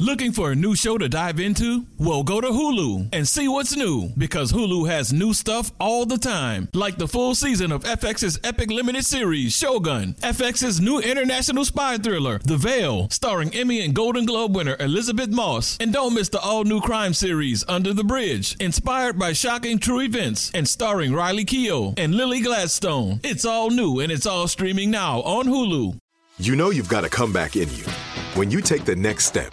Looking for a new show to dive into? Well, go to Hulu and see what's new because Hulu has new stuff all the time, like the full season of FX's epic limited series Shogun, FX's new international spy thriller The Veil, starring Emmy and Golden Globe winner Elisabeth Moss, and don't miss the all-new crime series Under the Bridge, inspired by shocking true events and starring Riley Keough and Lily Gladstone. It's all new and it's all streaming now on Hulu. You know you've got a comeback in you. When you take the next step,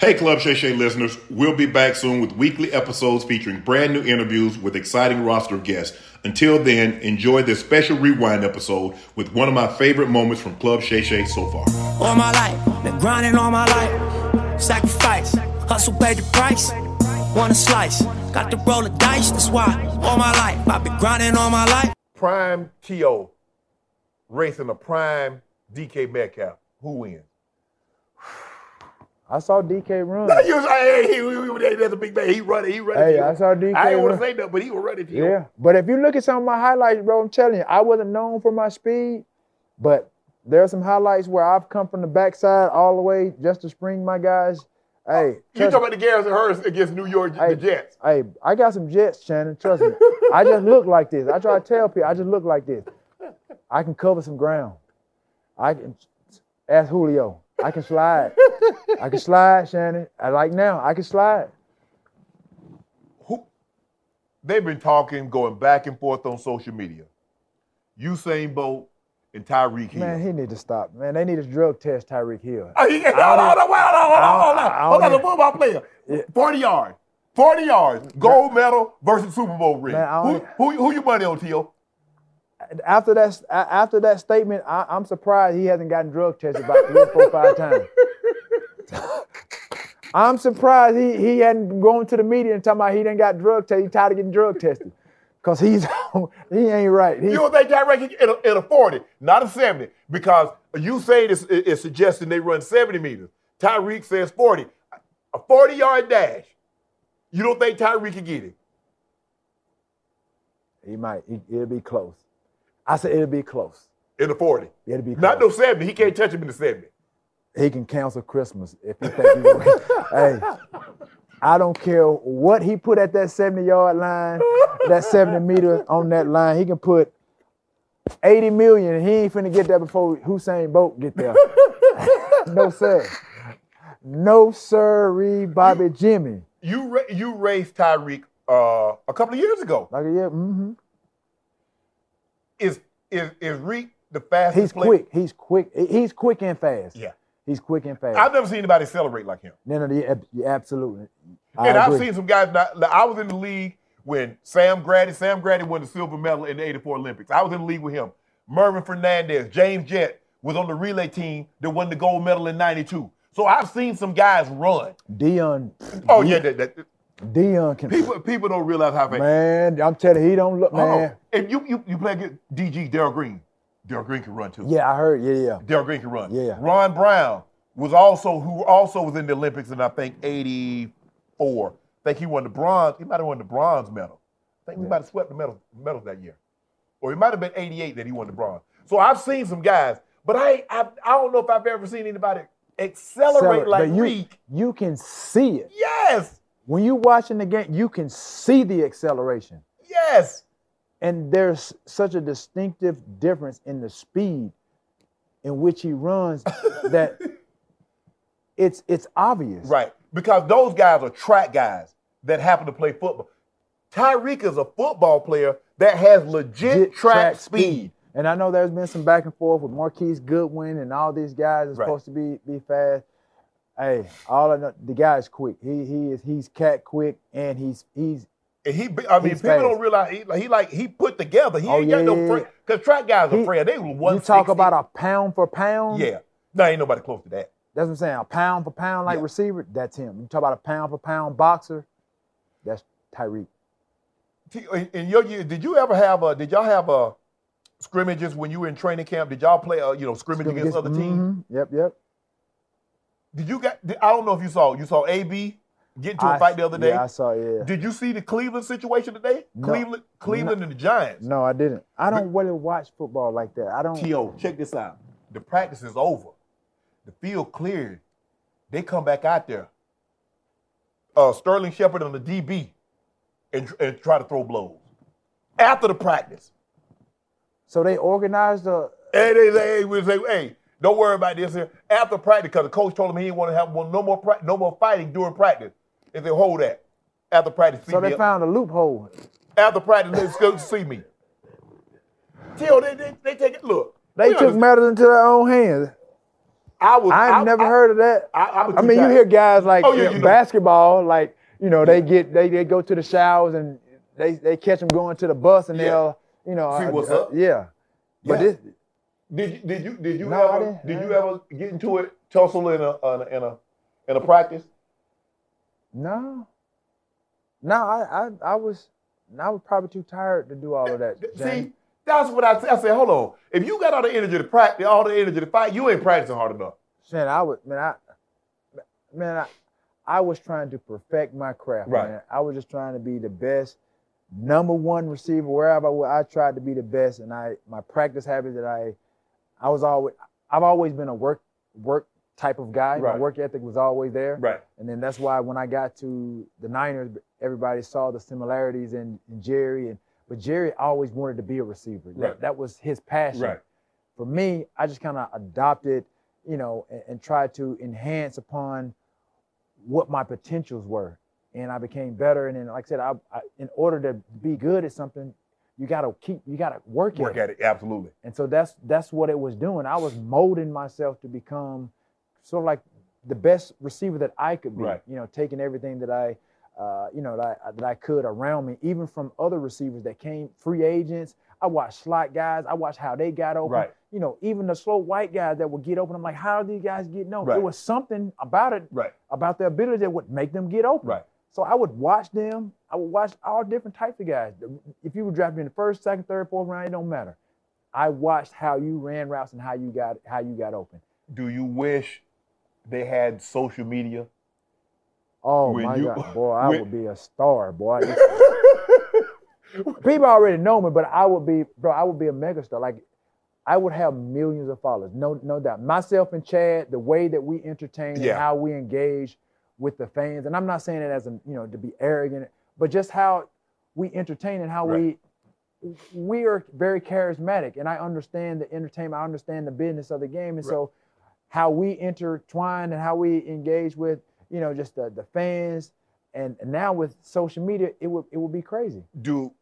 Hey, Club Shay Shay listeners, we'll be back soon with weekly episodes featuring brand new interviews with exciting roster of guests. Until then, enjoy this special rewind episode with one of my favorite moments from Club Shay Shay so far. All my life, been grinding all my life. Sacrifice, hustle paid the price. Want a slice, got to roll the dice, that's why. All my life, I've been grinding all my life. Prime T.O. racing a prime DK Metcalf. Who wins? I saw DK run. No, you was, hey, he, he, he, that's a big man. He running. He running. Hey, I saw DK. I didn't want to say that, but he was running. Yeah, but if you look at some of my highlights, bro, I'm telling you, I wasn't known for my speed, but there are some highlights where I've come from the backside all the way just to spring my guys. Hey, You talking about the Garrison Hearst against New York Hey, the Jets? Hey, I got some jets, Shannon. Trust me. I just look like this. I try to tell people, I just look like this. I can cover some ground. I can ask Julio. I can slide. I can slide, Shannon. I like now. I can slide. Who? They've been talking, going back and forth on social media. Usain Bolt and Tyreek Hill. Man, he need to stop. Man, they need to drug test Tyreek Hill. Oh, he, hold on, hold on, hold on, hold on, hold on. Hold on, the football player. Yeah. 40 yards. 40 yards. Gold medal versus Super Bowl ring. Man, who, who, who you money on, Tio? After that, after that statement, I, I'm surprised he hasn't gotten drug tested about three, four, five times. I'm surprised he he hadn't gone to the media and talking about he didn't got drug tested. He tired of getting drug tested. Cause he's he ain't right. He, You don't think Tyreek in a, in a 40, not a 70, because you say is, is suggesting they run 70 meters. Tyreek says 40. A 40 yard dash. You don't think Tyreek can get it? he might. He, it'll be close. I said it'll be close. In the 40. It'll be close. Not no 70. He can't touch him in the 70. he can cancel Christmas if he think he will. hey, I don't care what he put at that 70 yard line, that 70 meter on that line. He can put 80 million he ain't finna get there before Usain Bolt get there. no sir. No sir, Bobby Jimmy. You ra- you raced Tyreek uh, a couple of years ago. Like yeah, mm-hmm. Is is is Reek the fastest? He's player? quick. He's quick. He's quick and fast. Yeah. He's quick and fast. I've never seen anybody celebrate like him. no, no, yeah, absolutely. I and I've seen some guys. Not, I was in the league when Sam Graddy. Sam Graddy won the silver medal in the '84 Olympics. I was in the league with him. Mervin Fernandez, James Jett was on the relay team that won the gold medal in '92. So I've seen some guys run. Deion. Oh yeah, that, that, Deion can. people people don't realize how fast. Man, I'm telling you, he don't look, Hold on. man. If you you, you play against DG Darrell Green, Darrell Green can run too. Yeah, I heard. Yeah, yeah. Darrell Green can run. Yeah. Ron Brown was also who also was in the Olympics in I think '84. I think he won the bronze. He might have won the bronze medal. I think he might have swept the medals medals that year, or it might have been '88 that he won the bronze. So I've seen some guys, but I I, I don't know if I've ever seen anybody accelerate Accelerate, like you, Reek. You can see it. Yes, When you're watching the game, you can see the acceleration. yes. And there's such a distinctive difference in the speed in which he runs that it's it's obvious. Right. Because those guys are track guys that happen to play football. Tyreek is a football player that has legit Legit track, speed. And I know there's been some back and forth with Marquise Goodwin and all these guys are Right. supposed to be be fast. Hey, all I know, the guy's quick. He he is he's cat quick and he's he's And he, I mean, He's people fast. don't realize he, like, he like he put together. He Oh, ain't got no yeah, friend. Because track guys are afraid. They were one. you talk about a pound for pound. yeah. No, ain't nobody close to that. That's what I'm saying. A pound for pound like Yeah. receiver, that's him. You talk about a pound for pound boxer, that's Tyreek. In, your year, did you ever have a? Did y'all have a scrimmages when you were in training camp? Did y'all play a you know scrimmage against other teams? Mhm. Yep, yep. Did you get? I don't know if you saw. You saw AB get into a I- fight the other day. Yeah, I saw. Yeah. Did you see the Cleveland situation today? No. Cleveland, Cleveland and the Giants. No, I didn't. I don't really watch football like that. I don't. T.O., check this out. The practice is over. The field cleared. They come back out there. Uh, Sterling Shepard on the DB and, and try to throw blows after the practice. So they organized a. And they say, hey, we say, hey, don't worry about this here. After practice, because the coach told him he didn't want to have one, no more pra- no more fighting during practice. If they hold that. After practice, see So me they up- found a loophole. after practice, let's go see me. Till they, they, they take it. Look, They took understand- matters into their own hands. I was. I've never heard of that. I- I I mean, you hear guys like Oh, yeah, you know, you know. basketball, like you know, they get they, they go to the showers and they they catch them going to the bus and Yeah. they'll you know See uh, what's uh, up. Yeah, but Yeah. this Did you did you did you No, ever did you ever get into it tussle in a in a in a, in a practice? no, no, I I I was I was probably too tired to do all of that. James. See, that's what I said. I said, hold on. If you got all the energy to practice, all the energy to fight, you ain't practicing hard enough. man, I was man, I man, I, I was trying to perfect my craft. Right. Man. I was just trying to be the best, number one receiver wherever I. I tried to be the best, and I my practice habits that I, I was always I've always been a work work type of guy. Right. My work ethic was always there. Right. And then that's why when I got to the Niners, everybody saw the similarities in, in Jerry and but Jerry always wanted to be a receiver. That, that was his passion. Right. For me, I just kind of adopted, you know, and, and tried to enhance upon what my potentials were. And I became better. And then, like I said, I, I in order to be good at something, you gotta keep, you gotta work, Work at it. at it, absolutely. And so that's that's what it was doing. I was molding myself to become sort of like the best receiver that I could be. Right. You know, taking everything that I, uh, you know, that I, that I could around me, even from other receivers that came, free agents. I watched slot guys. I watched how they got open. Right. You know, even the slow white guys that would get open. I'm like, how are these guys getting open? Right. There was something about it, Right. about their ability that would make them get open. Right. So I would watch them. I would watch all different types of guys. If you were drafted in the first, second, third, fourth round, it don't matter. I watched how you ran routes and how you got how you got open. Do you wish they had social media? Oh When my you- God, boy, I when- would be a star, boy. People already know me, but I would be, bro. I would be a megastar. Like, I would have millions of followers, no, no doubt. Myself and Chad, the way that we entertain Yeah. and how we engage with the fans, and I'm not saying it as a, you know, to be arrogant, but just how we entertain and how we, we are very charismatic, and I understand the entertainment. I understand the business of the game, and so how we intertwine and how we engage with, you know, just the, the fans, and now with social media, it would it would be crazy. Do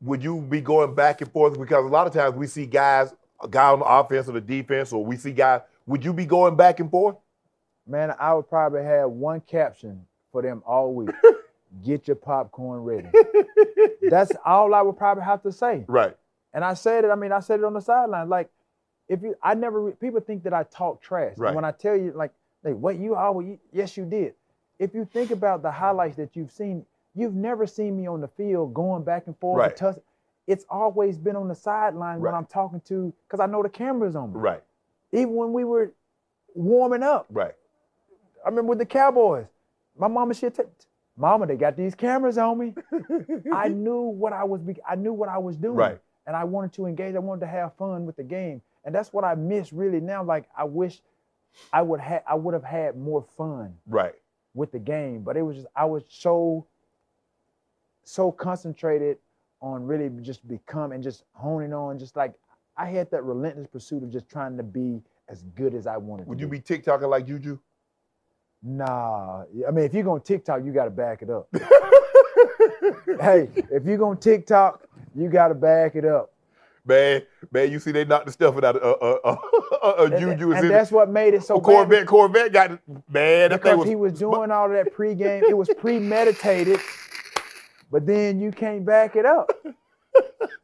would you be going back and forth? Because a lot of times we see guys, a guy on the offense or the defense, or we see guys. Would you be going back and forth? Man, I would probably have one caption for them all week. Get your popcorn ready. That's all I would probably have to say. Right. And I said it, I mean, I said it on the sideline. Like, if you, I never, re- people think that I talk trash. Right. And when I tell you, like, like, what you always, yes, you did. If you think about the highlights that you've seen, you've never seen me on the field going back and forth. Right. and tuss- It's always been on the sideline when I'm talking to, because I know the camera's on me. Right. Even when we were warming up, Right. I remember with the Cowboys. My mama shit. T- mama, they got these cameras on me. I knew what I was. Be- I knew what I was doing. Right. And I wanted to engage. I wanted to have fun with the game. And that's what I miss really now. Like I wish I would have. I would have had more fun Right. with the game. But it was just. I was so. So concentrated on really just become and just honing on. Just like I had that relentless pursuit of just trying to be as good as I wanted. Would you be. be TikToking like Juju? Nah, I mean, if you're gonna TikTok, you gotta back it up. hey, if you're gonna TikTok, you gotta back it up. Man, man, you see they knocked the stuff out of uh, uh, uh, uh, uh, And, Juju. and in that's what made it so oh, bad Corvette, Corvette got it. Man, that because was, he was doing all of that pregame. It was premeditated, but then you can't back it up.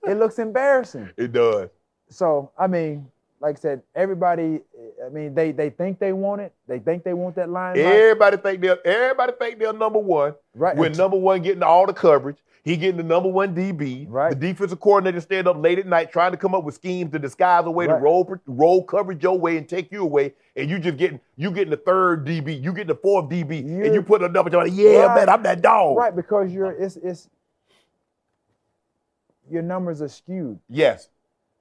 It looks embarrassing. It does. So I mean, like I said, everybody. I mean, they they think they want it. They think they want that line. Everybody think they're everybody think they're number one. Right. And- number one getting all the coverage, he getting the number one DB. Right. The defensive coordinator staying up late at night trying to come up with schemes to disguise a way to roll roll coverage your way and take you away, and you just getting you getting the third DB, you getting the fourth DB, and You- you put a double. Like, yeah, Right. man, I'm that dog. Right, because you're it's it's your numbers are skewed. Yes.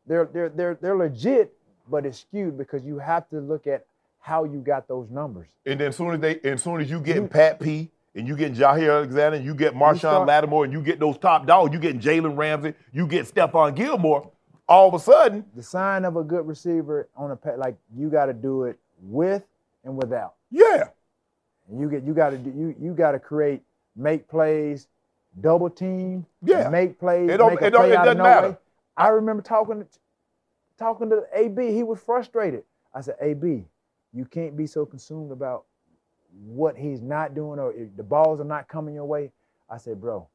They're they're they're they're legit, but it's skewed because you have to look at how you got those numbers. And then as soon as they, as soon as you getting Pat P. And you getting Jaire Alexander, and you get Marshon start- Lattimore, and you get those top dogs, you getting Jalen Ramsey, you get Stephon Gilmore. All of a sudden, The sign of a good receiver on a pa- like you got to do it with and without. yeah, And you get you got to do you you got to create make plays, double team, Yeah. make plays, It don't- make it don't- play it doesn't matter. I remember talking to, talking to AB. He was frustrated. I said, AB, you can't be so consumed about what he's not doing or if the balls are not coming your way. I said, bro,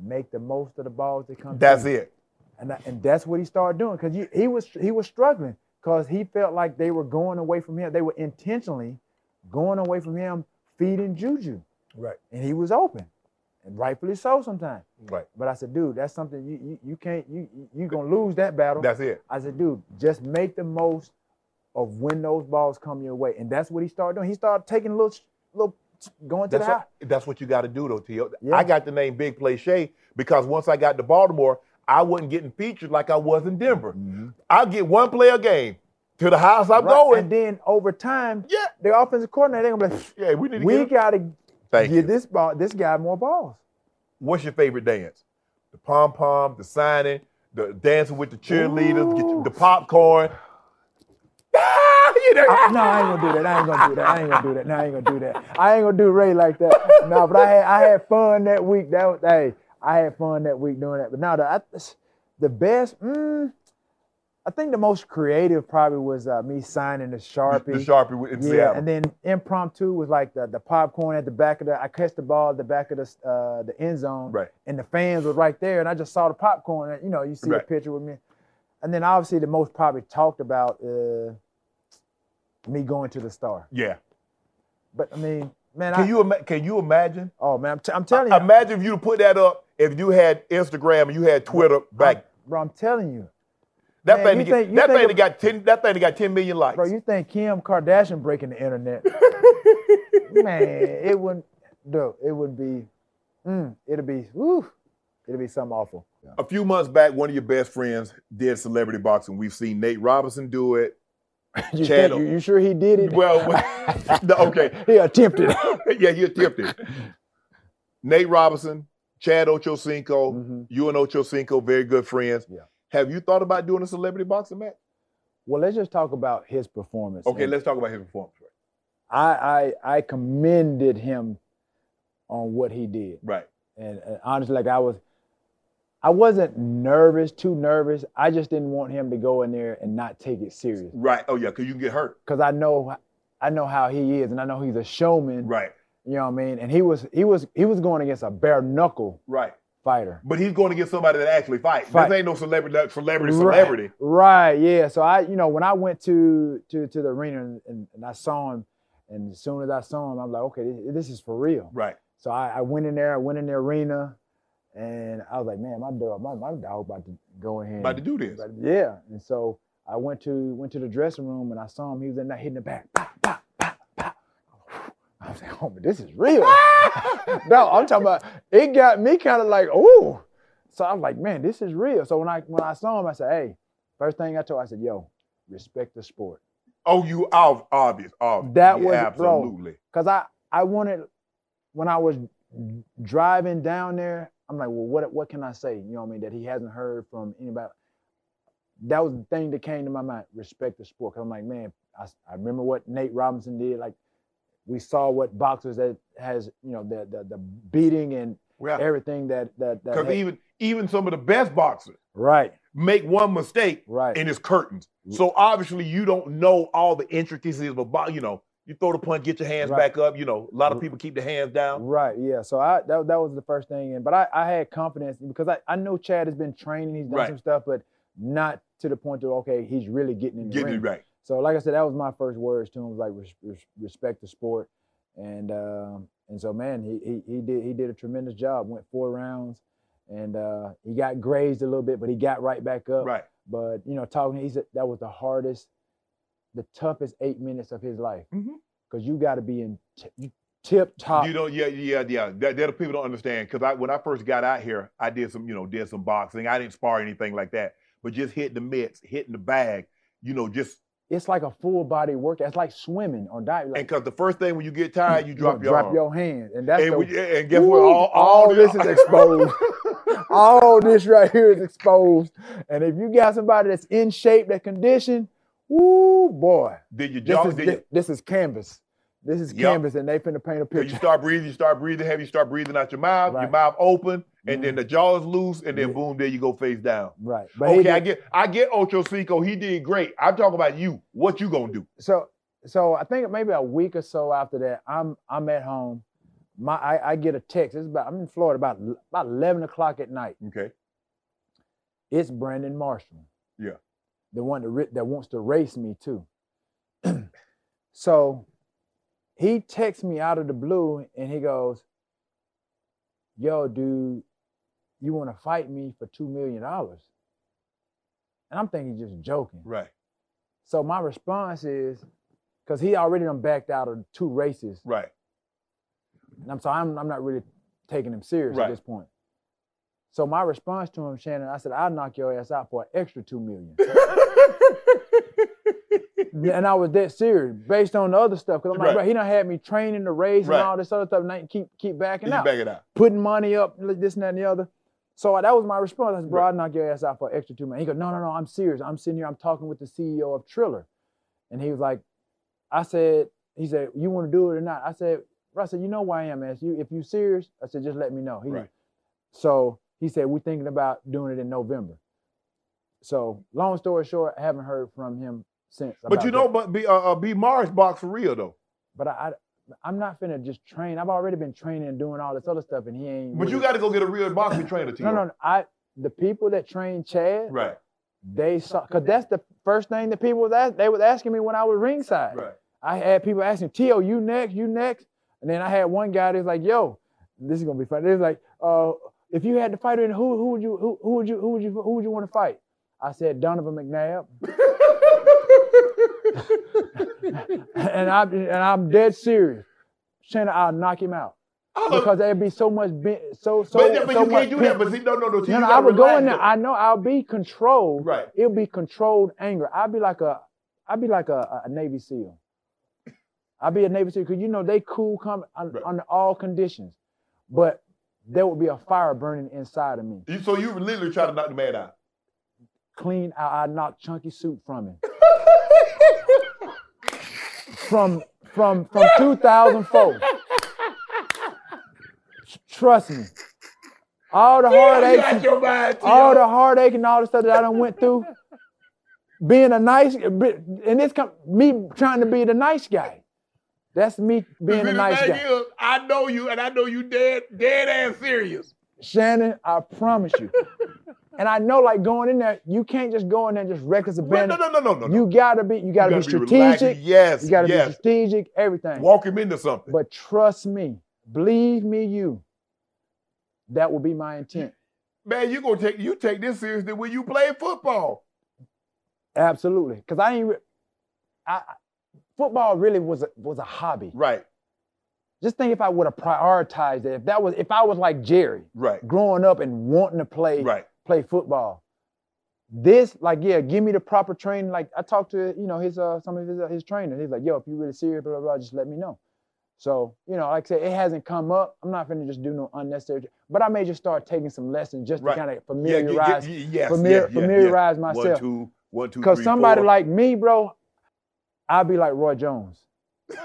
make the most of the balls that come. that's it. And, that- and that's what he started doing because he was he was struggling because he felt like they were going away from him. They were intentionally going away from him, feeding Juju, Right, and he was open, and rightfully so sometimes. right. But I said, dude, that's something you you, you can't you you- gonna lose that battle. That's it. I said, dude, just make the most of when those balls come your way, and that's what he started doing. He started taking little little going to That's the house. what, that's what you got to do, though, Tio. Yeah. I got the name Big Play Shay because once I got to Baltimore, I wasn't getting featured like I was in Denver. Mm-hmm. I'll get one play a game to the house I'm Right? going. And then over time, Yeah. the offensive coordinator, they're gonna be like, yeah, we need to we get him. Thank give you. this ball this guy more balls. What's your favorite dance? The pom pom, the signing, the dancing with the cheerleaders, get the popcorn. Ah, you know, I- no, I ain't gonna do that. I ain't gonna do that. I ain't gonna do that. No, I ain't gonna do that. I ain't gonna do Ray like that. No, but I had I had fun that week. That was hey, I had fun that week doing that. But now the I, the best, mm, I think the most creative probably was uh, me signing the sharpie. the Sharpie with- in yeah, Seattle. and then impromptu was like the, the popcorn at the back of the. I catch the ball at the back of the uh, the end zone, Right. And the fans were right there, and I just saw the popcorn. And, you know, you see Right. the picture with me, and then obviously the most probably talked about uh, me going to the star. yeah. But I mean, man, Can I, you ima- can you imagine? Oh man, I'm, t- I'm telling you, Imagine if you put that up. If you had Instagram and you had Twitter back, bro. I'm telling you, that man, thing, you to think- that thing of- got ten, that thing that got ten million likes. bro. You think Kim Kardashian breaking the internet? man, it wouldn't. Dude, it would be. Mm, it'd be. Woo, it'd be something awful. A few months back, one of your best friends did celebrity boxing. We've seen Nate Robinson do it. You, Chad- think- you, you sure he did it? Well, no, okay, he attempted. yeah, you attempted. Nate Robinson, Chad Ochocinco, Mhm. you and Ochocinco, very good friends. Yeah. Have you thought about doing a celebrity boxing match? Well, let's just talk about his performance. Okay, And let's talk about his performance. I, I I commended him on what he did. Right. and honestly, like I was, I wasn't nervous, too nervous. I just didn't want him to go in there and not take it serious Right. Oh yeah, because you can get hurt. because I know, I know how he is, and I know he's a showman. Right. You know what I mean? And he was, he was, he was going against a bare knuckle Right. Fighter. But he's going to get somebody that actually fights. Fight. This ain't no celebrity, celebrity, celebrity. Right, right, yeah. So I, you know, when I went to to to the arena and, and, and I saw him, and as soon as I saw him, I'm like, okay, this, this is for real. Right. So I, I went in there, I went in the arena, and I was like, man, my dog, my, my dog about to go in here. About to do this. Yeah, and so I went to went to the dressing room and I saw him. He was in there hitting the back. Pow. I was like, oh, but this is real. no, I'm talking about. It got me kind of like, oh. So I'm like, man, this is real. So when I when I saw him, I said, hey, first thing I told, I said, yo, respect the sport, Oh, you ob- obvious, obvious. That Yeah, was- bro. absolutely. cause I I wanted when I was driving down there, I'm like, well, what what can I say? You know what I mean? That he hasn't heard from anybody. That was the thing that came to my mind. Respect the sport. Cause I'm like, man, I, I remember what Nate Robinson did. Like, we saw what boxers that has, you know, the the, the beating and Yeah. everything that that that. Because even even some of the best boxers right, make one mistake right. and it's curtains. Mm. So obviously you don't know all the intricacies of a box. You know, you throw the punch, get your hands Right. back up. You know, a lot of mm. people keep their hands down. Right, yeah. So I that, that was the first thing, and but I, I had confidence because I, I know Chad has been training, he's done Right. some stuff, but not to the point of okay, he's really getting in the Getting ring. it right. So like I said, that was my first words to him was like res- res- respect the sport, and um, and so man, he, he he did he did a tremendous job. Went four rounds, and uh, he got grazed a little bit, but he got right back up. Right. But you know, talking, he said that was the hardest, the toughest eight minutes of his life, Mhm. because you got to be in t- you tip top. You don't, yeah, yeah, yeah. That, that people don't understand because I, when I first got out here, I did some, you know, did some boxing. I didn't spar anything like that, but just hitting the mitts, hitting the bag, you know, just it's like a full body workout. It's like swimming or diving. Like, and because the first thing when you get tired, you you drop your drop arm. your hand, and that's and, the, we, and guess what? All, all the- this is exposed. all this right here is exposed. And if you got somebody that's in shape, that condition, woo boy, Did you this jaw? is Did thi- you, this is canvas. This is Yup. canvas, and they finna paint a When you start breathing, you start breathing heavy, you start breathing out your mouth, your mouth open, and then the jaw is loose, and then Yeah. boom, there you go face down. Right. But Okay, I get I get Ocho Cinco. He did great. I'm talking about you. What you gonna do? so so I think maybe a week or so after that, I'm I'm at home. My I, I get a text. It's about I'm in Florida about about eleven o'clock at night. Okay. It's Brandon Marshall. Yeah. The one that, that wants to race me too. so he texts me out of the blue and he goes, Yo, dude, you want to fight me for $2 million? And I'm thinking just joking. Right. So my response is, because he already done backed out of two races. Right. And I'm so I'm, I'm not really taking him serious Right. at this point. So my response to him, Shannon, I said, I'll knock your ass out for an extra two million. and I was that serious based on the other stuff. Because I'm like, Right. bro, he done had me training the race Right. and all this other stuff, and I keep keep backing You out, back it out. putting money up, this and that and the other. So that was my response. I said, bro, I'll knock your ass out for an extra two million. He goes, no, no, no, I'm serious. I'm sitting here, I'm talking with the CEO of Triller. And he was like, I said, he said, you want to do it or not? I said, bro, I said, you know where I am, man. If you if you serious, I said, just let me know. He, Right. So he said, we're thinking about doing it in November. So long story short, I haven't heard from him since. But you know, that. but be uh, uh, be Mars box for real though. but I, I I'm not finna just train. I've already been training and doing all this other stuff, and he ain't. But you got to go get a real boxing trainer. To no, no, no. I the people that train Chad, Right. they saw because that's the first thing that people was ask, they was asking me when I was ringside. Right. I had people asking, T.O., you next, you next. And then I had one guy that was like, yo, this is gonna be fun. They was like, uh, if you had to fight her, who who would you who, who would you who would you who would you want to fight? I said Donovan McNabb. and I'm and I'm dead serious. Shannon, I'll knock him out. I love- Because there'd be so much so so but, but so you can't do that. But see, no, no, no. see, no, you no, I would go in there. I know I'll be controlled. Right. It'll be controlled anger. I'll be like a, I'll be like a, a Navy SEAL. I'll be a Navy SEAL because you know they cool come Right. under all conditions, but there will be a fire burning inside of me. So you literally try to knock the man out. Clean out. I knock Chunky Soup from him. from from from 2004. Trust me. All the heartache. you out your mind, all the heartache and all the stuff that I done went through, being a nice, and it's come, me trying to be the nice guy. That's me being a nice guy. is, I know you, and I know you dead, dead ass serious. Shannon, I promise you. and I know, like going in there, you can't just go in there and just reckless abandon. no, no, no, no, no. You gotta be, you gotta, be relaxed. strategic. Yes, you gotta yes. be strategic. Everything. Walk him into something. But trust me, believe me, you. That will be my intent. man, you gonna take you take this seriously when you play football. Absolutely, because I ain't. I- football really was a, was a hobby. Right, Just think if I would have prioritized it. If that was, if I was like Jerry, right, growing up and wanting to play right. play football, this like yeah, give me the proper training. Like I talked to you know his uh some of his uh, his trainers. He's like, yo, if you really serious, blah blah blah, just let me know. So you know, like I said, it hasn't come up. I'm not gonna just do no unnecessary, but I may just start taking some lessons just Right. to kind of Yeah, familiarize, get- yes, familiar- yes, yes, familiarize myself. One, two, one, two, Because somebody four. like me, bro, I'll be like Roy Jones.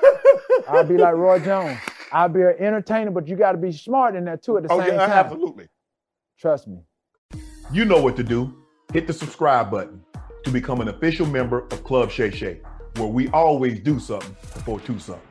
I'll be like Roy Jones. I'll be an entertainer, but you got to be smart in that too at the oh, same yeah, time. absolutely. Trust me. You know what to do. Hit the subscribe button to become an official member of Club Shay Shay, where we always do something for two something.